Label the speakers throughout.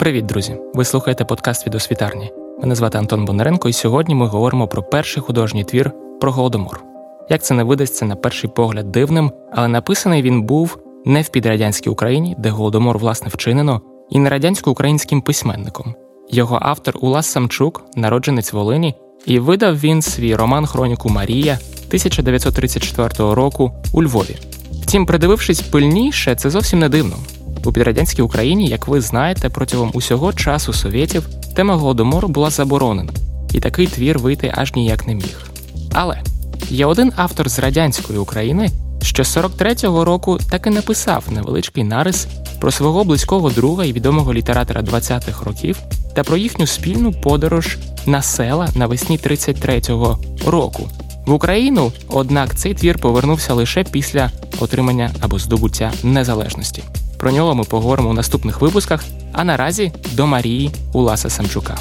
Speaker 1: Привіт, друзі! Ви слухаєте подкаст від освітарні. Мене звати Антон Бондаренко, і сьогодні ми говоримо про перший художній твір про голодомор. Як це не видасться на перший погляд дивним, але написаний він був не в підрадянській Україні, де голодомор власне вчинено, і не радянсько-українським письменником. Його автор Улас Самчук, народженець Волині, і видав він свій роман Хроніку Марія 1934 року у Львові. Втім, придивившись пильніше, це зовсім не дивно. У підрадянській Україні, як ви знаєте, протягом усього часу совєтів тема голодомору була заборонена, і такий твір вийти аж ніяк не міг. Але є один автор з радянської України, що 43-го року так і написав невеличкий нарис про свого близького друга і відомого літератора 20-х років та про їхню спільну подорож на села навесні 33-го року. В Україну, однак, цей твір повернувся лише після отримання або здобуття незалежності. Про нього ми поговоримо у наступних випусках. А наразі до Марії Уласа Самчука.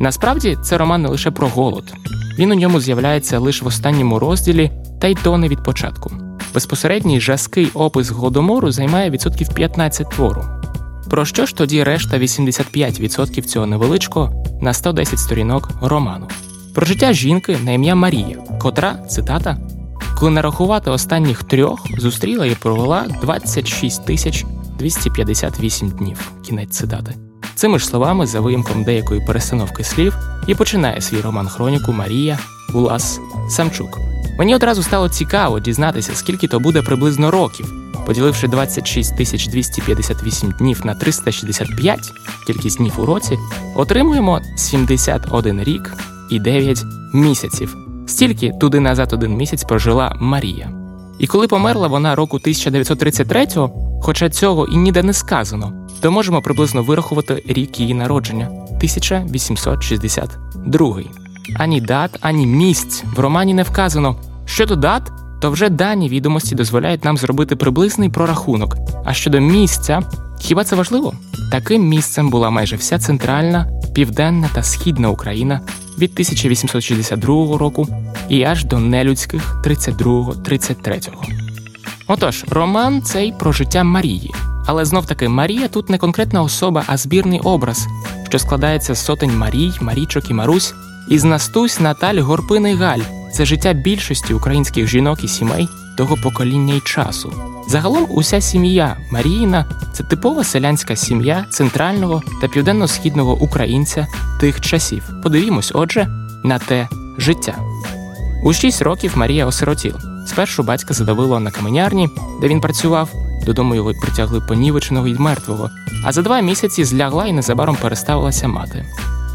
Speaker 1: Насправді це роман не лише про голод. Він у ньому з'являється лише в останньому розділі, та й то не від початку. Безпосередній жаский опис голодомору займає відсотків 15 твору. Про що ж тоді решта 85% цього невеличкого на 110 сторінок роману? Про життя жінки на ім'я Марія, котра цитата коли нарахувати останніх трьох, зустріла і провела 26 тисяч 258 днів. Кінець цитати. Цими ж словами, за виїмком деякої перестановки слів, і починає свій роман хроніку Марія Улас Самчук. Мені одразу стало цікаво дізнатися, скільки то буде приблизно років. Поділивши 26 тисяч 258 днів на 365 кількість днів у році, отримуємо 71 рік і 9 місяців. Стільки туди назад один місяць прожила Марія. І коли померла вона року 1933-го, хоча цього і ніде не сказано, то можемо приблизно вирахувати рік її народження 1862. Ані дат, ані місць в романі не вказано. Щодо дат, то вже дані відомості дозволяють нам зробити приблизний прорахунок. А щодо місця, хіба це важливо? Таким місцем була майже вся центральна, південна та східна Україна від 1862 року і аж до нелюдських 32-33. Отож, роман цей про життя Марії. Але знов таки Марія тут не конкретна особа, а збірний образ, що складається з сотень Марій, Марічок і Марусь, із Настусь, Наталь, Горпини Галь. Це життя більшості українських жінок і сімей того покоління й часу. Загалом, уся сім'я Маріїна це типова селянська сім'я центрального та південно-східного українця тих часів. Подивімось, отже, на те життя. У шість років Марія осиротіла. Спершу батька задавило на каменярні, де він працював. Додому його притягли понівеченого й мертвого. А за два місяці злягла і незабаром переставилася мати.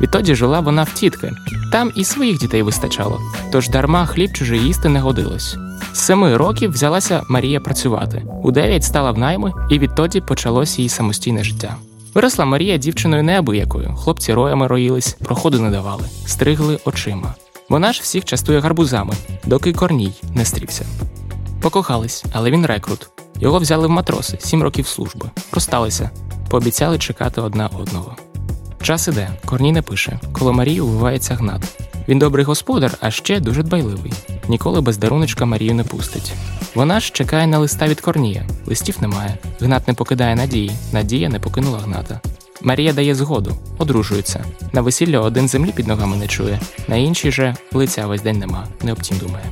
Speaker 1: Відтоді жила вона в тітки. Там і своїх дітей вистачало, тож дарма хліб чужий їсти не годилось. З семи років взялася Марія працювати. У дев'ять стала в найми, і відтоді почалось її самостійне життя. Виросла Марія дівчиною неабиякою. Хлопці роями роїлись, проходу не давали, стригли очима. Вона ж всіх частує гарбузами, доки корній не стрівся. Покохались, але він рекрут. Його взяли в матроси, сім років служби, розсталися, пообіцяли чекати одна одного. Час іде, корній не пише, коло Марії увивається гнат. Він добрий господар, а ще дуже дбайливий. Ніколи без даруночка Марію не пустить. Вона ж чекає на листа від Корнія. Листів немає. Гнат не покидає надії. Надія не покинула гната. Марія дає згоду, одружується. На весілля один землі під ногами не чує, на іншій же лиця весь день нема, не об тім думає.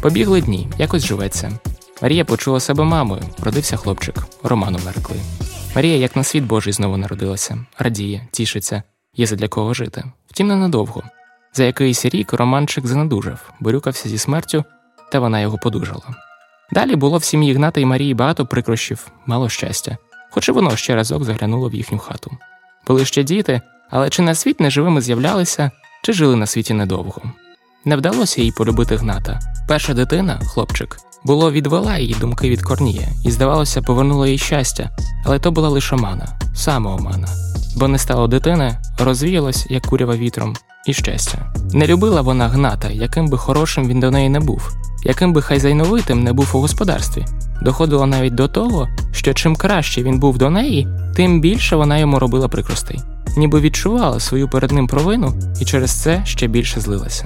Speaker 1: Побігли дні, якось живеться. Марія почула себе мамою, родився хлопчик, роману нарекли. Марія, як на світ Божий, знову народилася, радіє, тішиться, є за для кого жити. Втім, ненадовго. За якийсь рік романчик занедужав, борюкався зі смертю, та вона його подужала. Далі було в сім'ї Гната і Марії багато прикрощів, мало щастя, хоч і воно ще разок заглянуло в їхню хату. Були ще діти, але чи на світ неживими з'являлися, чи жили на світі недовго. Не вдалося їй полюбити Гната. Перша дитина, хлопчик, було відвела її думки від корнія, і, здавалося, повернула їй щастя, але то була лише омана, самоомана. Бо не стало дитини, розвіялось, як курява вітром, і щастя. Не любила вона гната, яким би хорошим він до неї не був, яким би хайзайновитим не був у господарстві. Доходило навіть до того, що чим краще він був до неї, тим більше вона йому робила прикростей, ніби відчувала свою перед ним провину і через це ще більше злилася.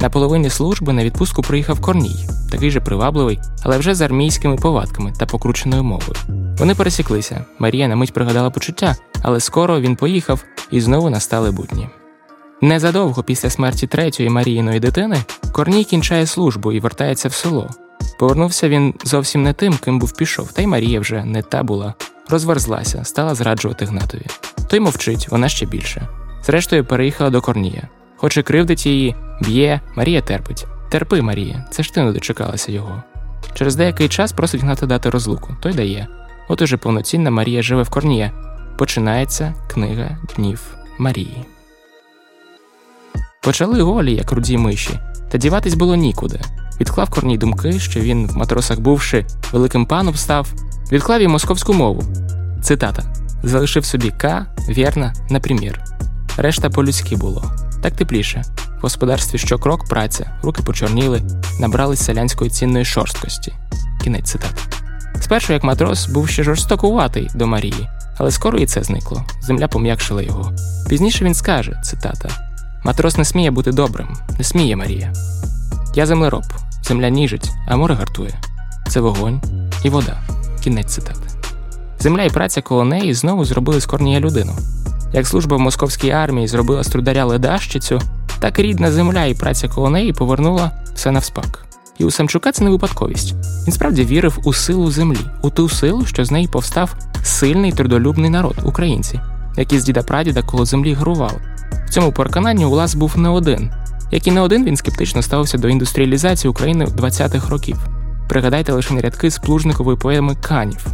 Speaker 1: На половині служби на відпустку приїхав Корній, такий же привабливий, але вже з армійськими повадками та покрученою мовою. Вони пересіклися. Марія на мить пригадала почуття, але скоро він поїхав і знову настали будні. Незадовго після смерті третьої Маріїної дитини Корній кінчає службу і вертається в село. Повернувся він зовсім не тим, ким був пішов, та й Марія вже не та була, розверзлася, стала зраджувати Гнатові. Той мовчить, вона ще більше. Зрештою, переїхала до Корнія. Хоче кривдить її, б'є, Марія терпить. Терпи, Марія, це ж ти не дочекалася його. Через деякий час просить Гната дати розлуку, той дає. От уже повноцінна Марія живе в Корнія. Починається книга днів Марії. Почали голі, як руді миші, та діватись було нікуди. Відклав корній думки, що він в матросах бувши, великим паном став, відклав і московську мову. Цитата: залишив собі К, вірна, напримір. Решта по-людськи було, так тепліше. В господарстві щокрок праця, руки почорніли, набрались селянської цінної шорсткості. Кінець цитати. Спершу, як матрос, був ще жорстокуватий до Марії, але скоро і це зникло. Земля пом'якшила його. Пізніше він скаже цитата: Матрос не сміє бути добрим, не сміє Марія. Я землероб, земля ніжить, а море гартує. Це вогонь і вода. Кінець цитати. Земля і праця коло неї знову зробили з Корнія людину. Як служба в московській армії зробила з трударя ледащицю, так рідна земля і праця коло неї повернула все навспак. І у Самчука це не випадковість. Він справді вірив у силу землі, у ту силу, що з неї повстав сильний трудолюбний народ, українці, які з діда прадіда коло землі грували. В цьому переконанні Улас був не один. Як і не один він скептично ставився до індустріалізації України 20-х років. Пригадайте лише рядки з плужникової поеми Канів.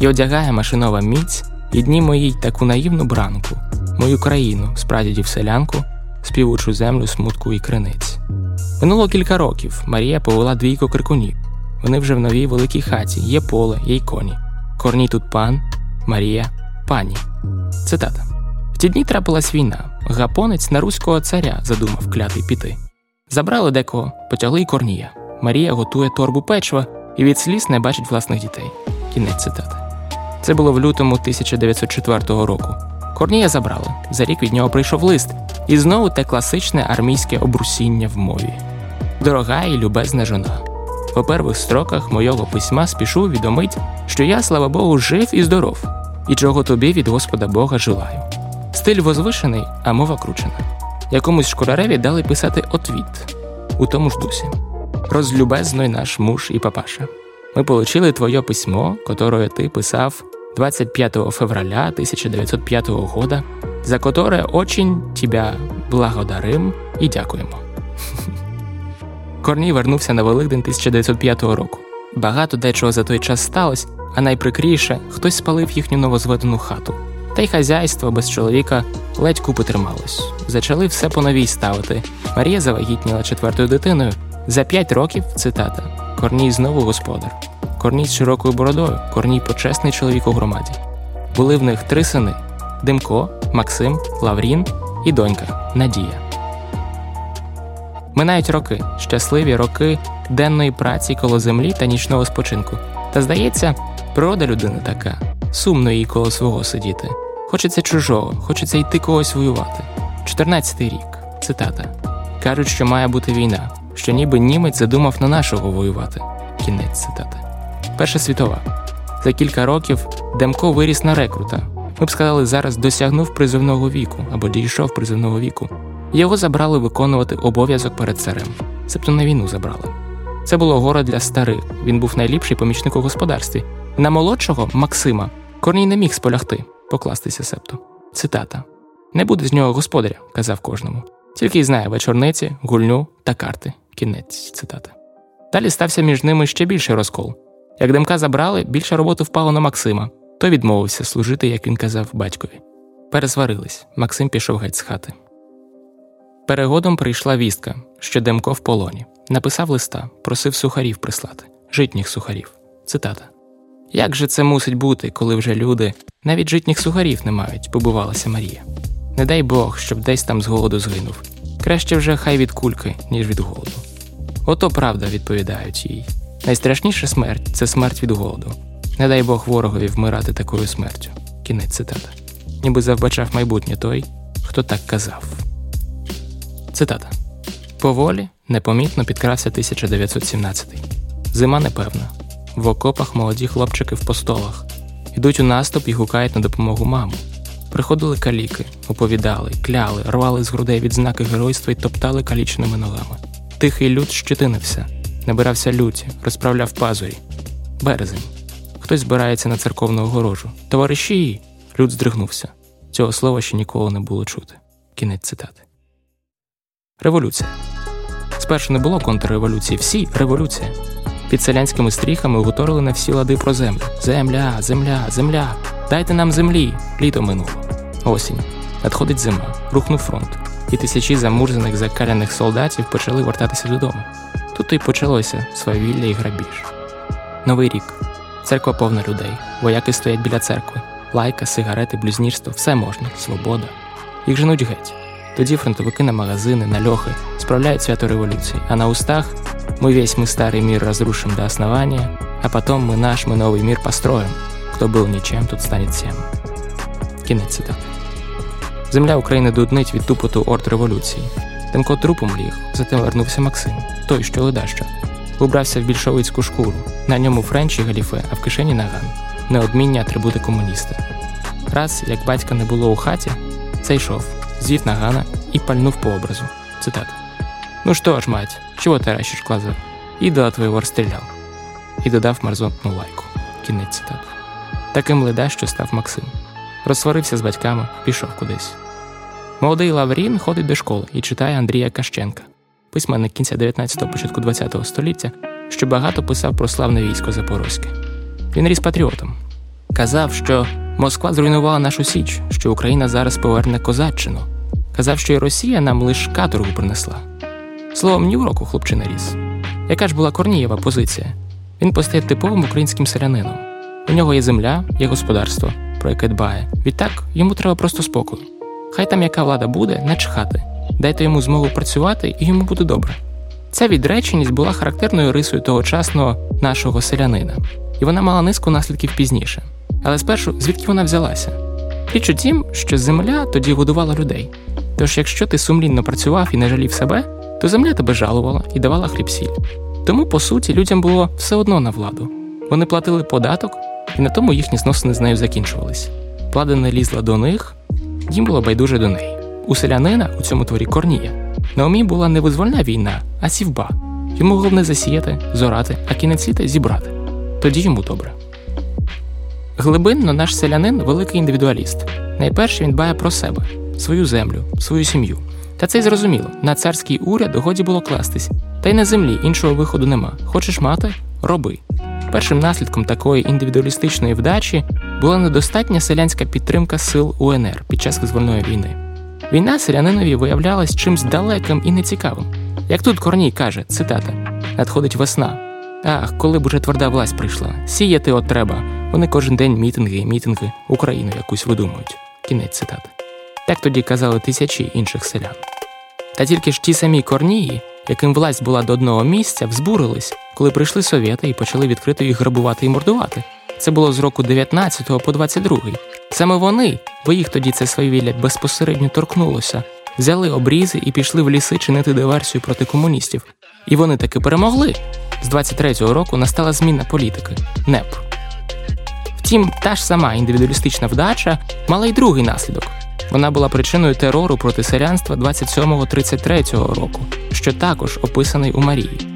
Speaker 1: І одягає машинова міць, і моїй таку наївну бранку, мою країну, з прадідів селянку, співучу землю смутку і криниць. Минуло кілька років. Марія повела двійко крикунів. Вони вже в новій великій хаті, є поле, є й коні. Корній тут пан, Марія, пані. Цитата. В ті дні трапилась війна. Гапонець на руського царя задумав клятий піти. Забрали декого, потягли й корнія. Марія готує торбу печива і від сліз не бачить власних дітей. Кінець цитати. Це було в лютому 1904 року. Корнія забрали. За рік від нього прийшов лист, і знову те класичне армійське обрусіння в мові. Дорога і любезна жона. По первих строках мого письма спішу відомить, що я, слава Богу, жив і здоров, і чого тобі від Господа Бога желаю. Стиль возвишений, а мова кручена. Якомусь школяреві дали писати отвіт у тому ж дусі. Розлюбезний наш муж і папаша. Ми получили твоє письмо, которое ти писав 25 февраля 1905 года, за которое очень тебя благодарим і дякуємо. Корній вернувся на Великдень 1905 року. Багато дечого за той час сталося, а найприкріше хтось спалив їхню новозведену хату. Та й хазяйство без чоловіка ледь купи трималось. Зачали все по новій ставити. Марія завагітніла четвертою дитиною. За п'ять років цитата: Корній знову господар. Корній з широкою бородою, корній почесний чоловік у громаді. Були в них три сини: Димко, Максим, Лаврін і донька Надія. Минають роки, щасливі роки денної праці коло землі та нічного спочинку. Та здається, природа людини така сумно їй коло свого сидіти. Хочеться чужого, хочеться йти когось воювати. 14-й рік. Цитата. Кажуть, що має бути війна, що ніби німець задумав на нашого воювати. Кінець цитати. Перша світова. За кілька років Демко виріс на рекрута. Ми б сказали, зараз досягнув призовного віку або дійшов призовного віку. Його забрали виконувати обов'язок перед царем, себто на війну забрали. Це було горе для старих. Він був найліпший помічник у господарстві. На молодшого Максима Корній не міг сполягти, покластися септо. Цитата: Не буде з нього господаря, казав кожному. Тільки й знає вечорниці, гульню та карти. Кінець цитати. Далі стався між ними ще більший розкол. Як Демка забрали, більше роботи впало на Максима, той відмовився служити, як він казав, батькові. Пересварились. Максим пішов геть з хати. Перегодом прийшла вістка, що Демко в полоні. Написав листа, просив сухарів прислати, житніх сухарів. Цитата. Як же це мусить бути, коли вже люди навіть житніх сухарів не мають, побувалася Марія. Не дай Бог, щоб десь там з голоду згинув. Краще вже хай від кульки, ніж від голоду. Ото правда, відповідають їй. Найстрашніша смерть це смерть від голоду. Не дай Бог ворогові вмирати такою смертю. Кінець цитата. Ніби завбачав майбутнє той, хто так казав. Цитата. Поволі, непомітно підкрався 1917 Зима непевна. в окопах молоді хлопчики в постолах, йдуть у наступ і гукають на допомогу маму. Приходили каліки, оповідали, кляли, рвали з грудей відзнаки геройства і топтали калічними ногами. Тихий люд щетинився, набирався люті, розправляв пазурі. Березень. Хтось збирається на церковну огорожу. Товариші! Люд здригнувся. Цього слова ще ніколи не було чути. Кінець цитати. Революція. Спершу не було контрреволюції, всі революція. Під селянськими стріхами гуторили на всі лади про землю. Земля, земля, земля. Дайте нам землі. Літо минуло. Осінь. Надходить зима, рухнув фронт, і тисячі замурзаних закаляних солдатів почали вертатися додому. Тут і почалося свавілля і грабіж. Новий рік. Церква повна людей. Вояки стоять біля церкви. Лайка, сигарети, блюзнірство все можна, свобода. Їх женуть геть. Тоді фронтовики на магазини, на льохи справляють свято революції, а на устах мы весь мы старый мир разрушим до основания, а потом мы наш, мы новый мир построим. Хто був нічим, тут стане всім. Кінець цитати. Земля України дуднить від тупоту орд революції. Демко трупом ліг, затим вернувся Максим, той, що ледащо. Убрався в більшовицьку шкуру, на ньому френч і галіфе, а в кишені наган, неодмінні атрибути комуніста. Раз, як батька не було у хаті, цей йшов, звів нагана і пальнув по образу. Цитата. Ну что ж, мать, чего таращишь глаза? Идола твоего розстріляв. І додав мерзотну лайку. Кінець цитати. Таким леда, що став Максим. Розсварився з батьками, пішов кудись. Молодий Лаврін ходить до школи і читає Андрія Кащенка, письменник кінця 19-го, початку 20-го століття, що багато писав про славне військо Запорозьке. Він ріс патріотом. Казав, що Москва зруйнувала нашу Січ, що Україна зараз поверне козаччину. Казав, що і Росія нам лише каторгу принесла. Словом, ні уроку хлопчина ріс. Яка ж була Корнієва позиція? Він постає типовим українським селянином. У нього є земля, є господарство, про яке дбає. Відтак йому треба просто спокою. Хай там яка влада буде, не чхати. Дайте йому змогу працювати, і йому буде добре. Ця відреченість була характерною рисою тогочасного нашого селянина, і вона мала низку наслідків пізніше. Але спершу звідки вона взялася? Річ у тім, що земля тоді годувала людей. Тож, якщо ти сумлінно працював і не жалів себе, то земля тебе жалувала і давала хліб-сіль. Тому, по суті, людям було все одно на владу. Вони платили податок, і на тому їхні зносини з нею закінчувались. Влада не лізла до них, їм було байдуже до неї. У селянина у цьому творі Корнія на умі була не визвольна війна, а сівба. Йому головне засіяти, зорати, а кінець літа зібрати. Тоді йому добре. Глибинно наш селянин великий індивідуаліст. Найперше він дбає про себе, свою землю, свою сім'ю. Та це й зрозуміло, на царський уряд годі було кластись, та й на землі іншого виходу нема. Хочеш мати роби. Першим наслідком такої індивідуалістичної вдачі була недостатня селянська підтримка сил УНР під час визвольної війни. Війна селянинові виявлялась чимсь далеким і нецікавим. Як тут Корній каже, цитата: надходить весна. Ах, коли б уже тверда власть прийшла, сіяти от треба. Вони кожен день мітинги, мітинги, Україну якусь видумують. Кінець цитати. Так тоді казали тисячі інших селян. Та тільки ж ті самі корнії, яким власть була до одного місця, взбурились, коли прийшли совєти і почали відкрито їх грабувати і мордувати. Це було з року 19 по 22. Саме вони, бо їх тоді це свавілля безпосередньо торкнулося, взяли обрізи і пішли в ліси чинити диверсію проти комуністів. І вони таки перемогли. З 23-го року настала зміна політики НЕП. Втім, та ж сама індивідуалістична вдача мала й другий наслідок. Вона була причиною терору проти селянства 27-33 року, що також описаний у Марії.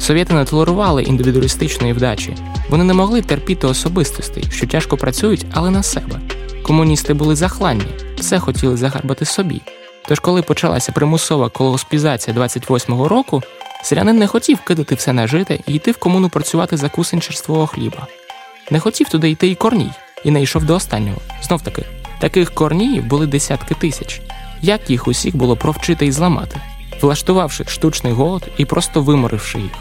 Speaker 1: Совєти не толерували індивідуалістичної вдачі, вони не могли терпіти особистостей, що тяжко працюють, але на себе. Комуністи були захланні, все хотіли загарбати собі. Тож, коли почалася примусова колгоспізація 28-го року, селянин не хотів кидати все на жите і йти в комуну працювати за кусень черствого хліба. Не хотів туди йти і корній, і не йшов до останнього. Знов таки, таких корніїв були десятки тисяч. Як їх усіх було провчити і зламати, влаштувавши штучний голод і просто виморивши їх.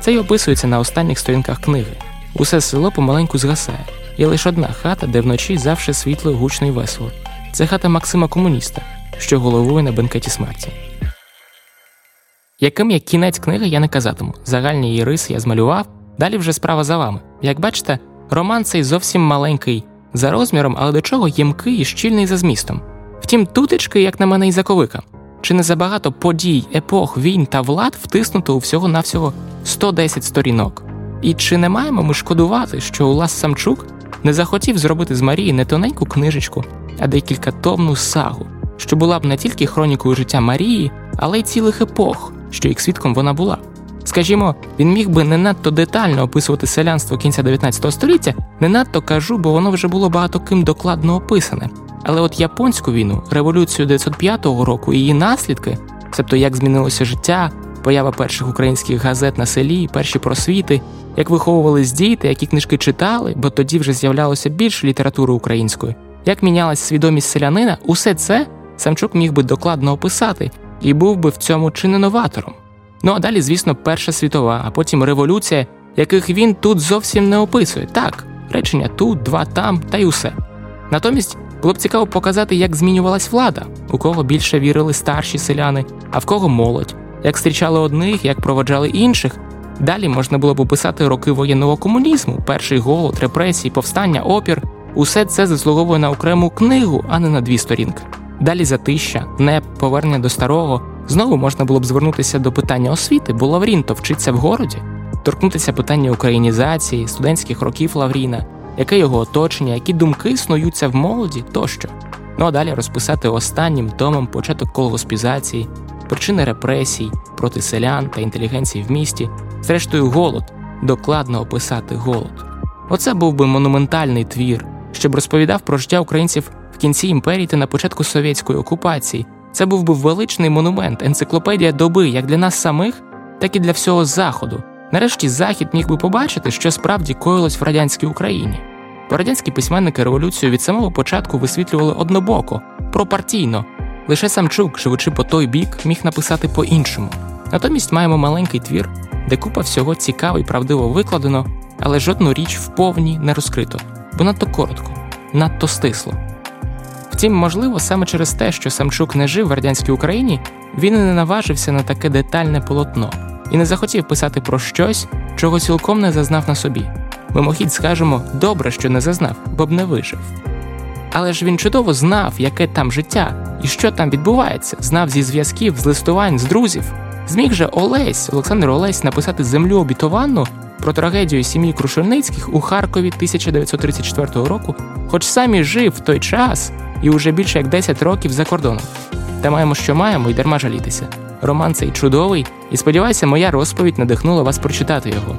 Speaker 1: Це й описується на останніх сторінках книги. Усе село помаленьку згасає. Є лише одна хата, де вночі завше світло, гучно і весело. Це хата Максима Комуніста, що головує на бенкеті смерті. Яким як кінець книги я не казатиму. Загальні її риси я змалював, далі вже справа за вами. Як бачите, роман цей зовсім маленький за розміром, але до чого ємкий і щільний за змістом. Втім, тутечки, як на мене, і заковика. Чи не забагато подій, епох, війн та влад втиснуто у всього навсього 110 сторінок. І чи не маємо ми шкодувати, що Улас Самчук не захотів зробити з Марії не тоненьку книжечку, а декілька томну сагу, що була б не тільки хронікою життя Марії, але й цілих епох, що їх свідком вона була. Скажімо, він міг би не надто детально описувати селянство кінця 19 століття, не надто кажу, бо воно вже було багато ким докладно описане. Але от японську війну, революцію 905 року і її наслідки, тобто як змінилося життя, поява перших українських газет на селі, перші просвіти, як виховувались діти, які книжки читали, бо тоді вже з'являлося більше літератури української, як мінялась свідомість селянина, усе це Самчук міг би докладно описати і був би в цьому чи не новатором. Ну а далі, звісно, Перша світова, а потім революція, яких він тут зовсім не описує. Так, речення тут, два там та й усе. Натомість було б цікаво показати, як змінювалась влада, у кого більше вірили старші селяни, а в кого молодь, як зустрічали одних, як проводжали інших. Далі можна було б описати роки воєнного комунізму, перший голод, репресії, повстання, опір. Усе це заслуговує на окрему книгу, а не на дві сторінки. Далі затища, неп, повернення до старого. Знову можна було б звернутися до питання освіти, бо Лаврін то вчиться в городі, торкнутися питання українізації, студентських років Лавріна, яке його оточення, які думки снуються в молоді тощо. Ну а далі розписати останнім томом початок колгоспізації, причини репресій проти селян та інтелігенції в місті, зрештою, голод, докладно описати голод. Оце був би монументальний твір, щоб розповідав про життя українців в кінці імперії та на початку совєтської окупації. Це був би величний монумент, енциклопедія доби як для нас самих, так і для всього Заходу. Нарешті Захід міг би побачити, що справді коїлось в радянській Україні. Бо радянські письменники революцію від самого початку висвітлювали однобоко, пропартійно. Лише Самчук, живучи по той бік, міг написати по-іншому. Натомість маємо маленький твір, де купа всього цікаво і правдиво викладено, але жодну річ вповні не розкрито, бо надто коротко, надто стисло. Втім, можливо, саме через те, що Самчук не жив в радянській Україні, він і не наважився на таке детальне полотно і не захотів писати про щось, чого цілком не зазнав на собі. Мимохідь скажемо, добре, що не зазнав, бо б не вижив. Але ж він чудово знав, яке там життя і що там відбувається, знав зі зв'язків, з листувань, з друзів. Зміг же Олесь, Олександр Олесь, написати землю обітованну про трагедію сім'ї Крушельницьких у Харкові 1934 року, хоч сам і жив в той час і уже більше як 10 років за кордоном. Та маємо, що маємо, і дарма жалітися. Роман цей чудовий, і сподіваюся, моя розповідь надихнула вас прочитати його.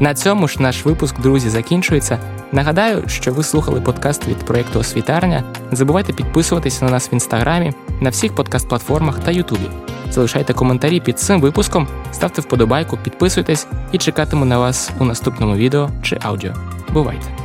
Speaker 1: На цьому ж наш випуск, друзі, закінчується. Нагадаю, що ви слухали подкаст від проєкту Освітарня. Не забувайте підписуватися на нас в інстаграмі, на всіх подкаст-платформах та Ютубі. Залишайте коментарі під цим випуском, ставте вподобайку, підписуйтесь і чекатиму на вас у наступному відео чи аудіо. Бувайте!